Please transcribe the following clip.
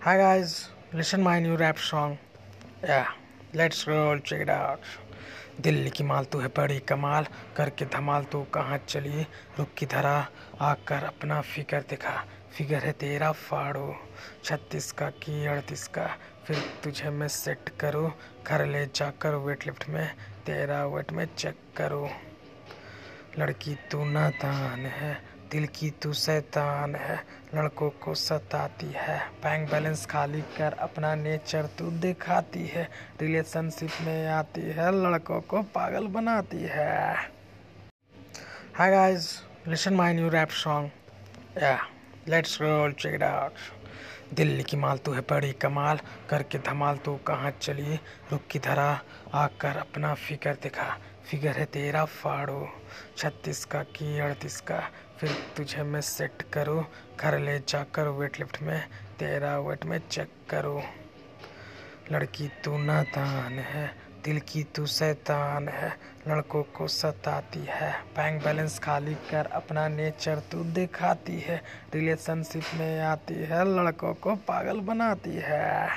Hi guys, listen my new rap song. Yeah, let's roll, check it out. Delhi की माल तू है बड़ी कमाल करके धमाल तू कहाँ चली? रुक की धरा आकर अपना फिगर दिखा। फिगर है तेरा फाड़ो छत्तीस का की अड़तीस का। फिर तुझे मैं सेट करूँ घर ले जाकर वेट लिफ्ट में तेरा वेट में चेक करूँ। लड़की तू नादान है दिल की तू शैतान है, लड़कों को सताती है। बैंक बैलेंस खाली कर अपना नेचर तू दिखाती है। रिलेशनशिप में आती है, लड़कों को पागल बनाती है। Hi guys listen my new rap song या let's roll check it out Delhi की माल तू है बड़ी कमाल, करके धमाल तू कहाँ चली रुक की धरा, आकर अपना फिगर दिखा। फिगर है तेरा फाड़ो, छत्तीस का की अड़तीस का, फिर तुझे मैं सेट करूँ। घर ले जाकर वेट लिफ्ट में, तेरा वेट में चेक करूँ। लड़की तू नादान है दिल की तू शैतान है, लड़कों को सताती है। बैंक बैलेंस खाली कर अपना नेचर तू दिखाती है। रिलेशनशिप में आती है, लड़कों को पागल बनाती है।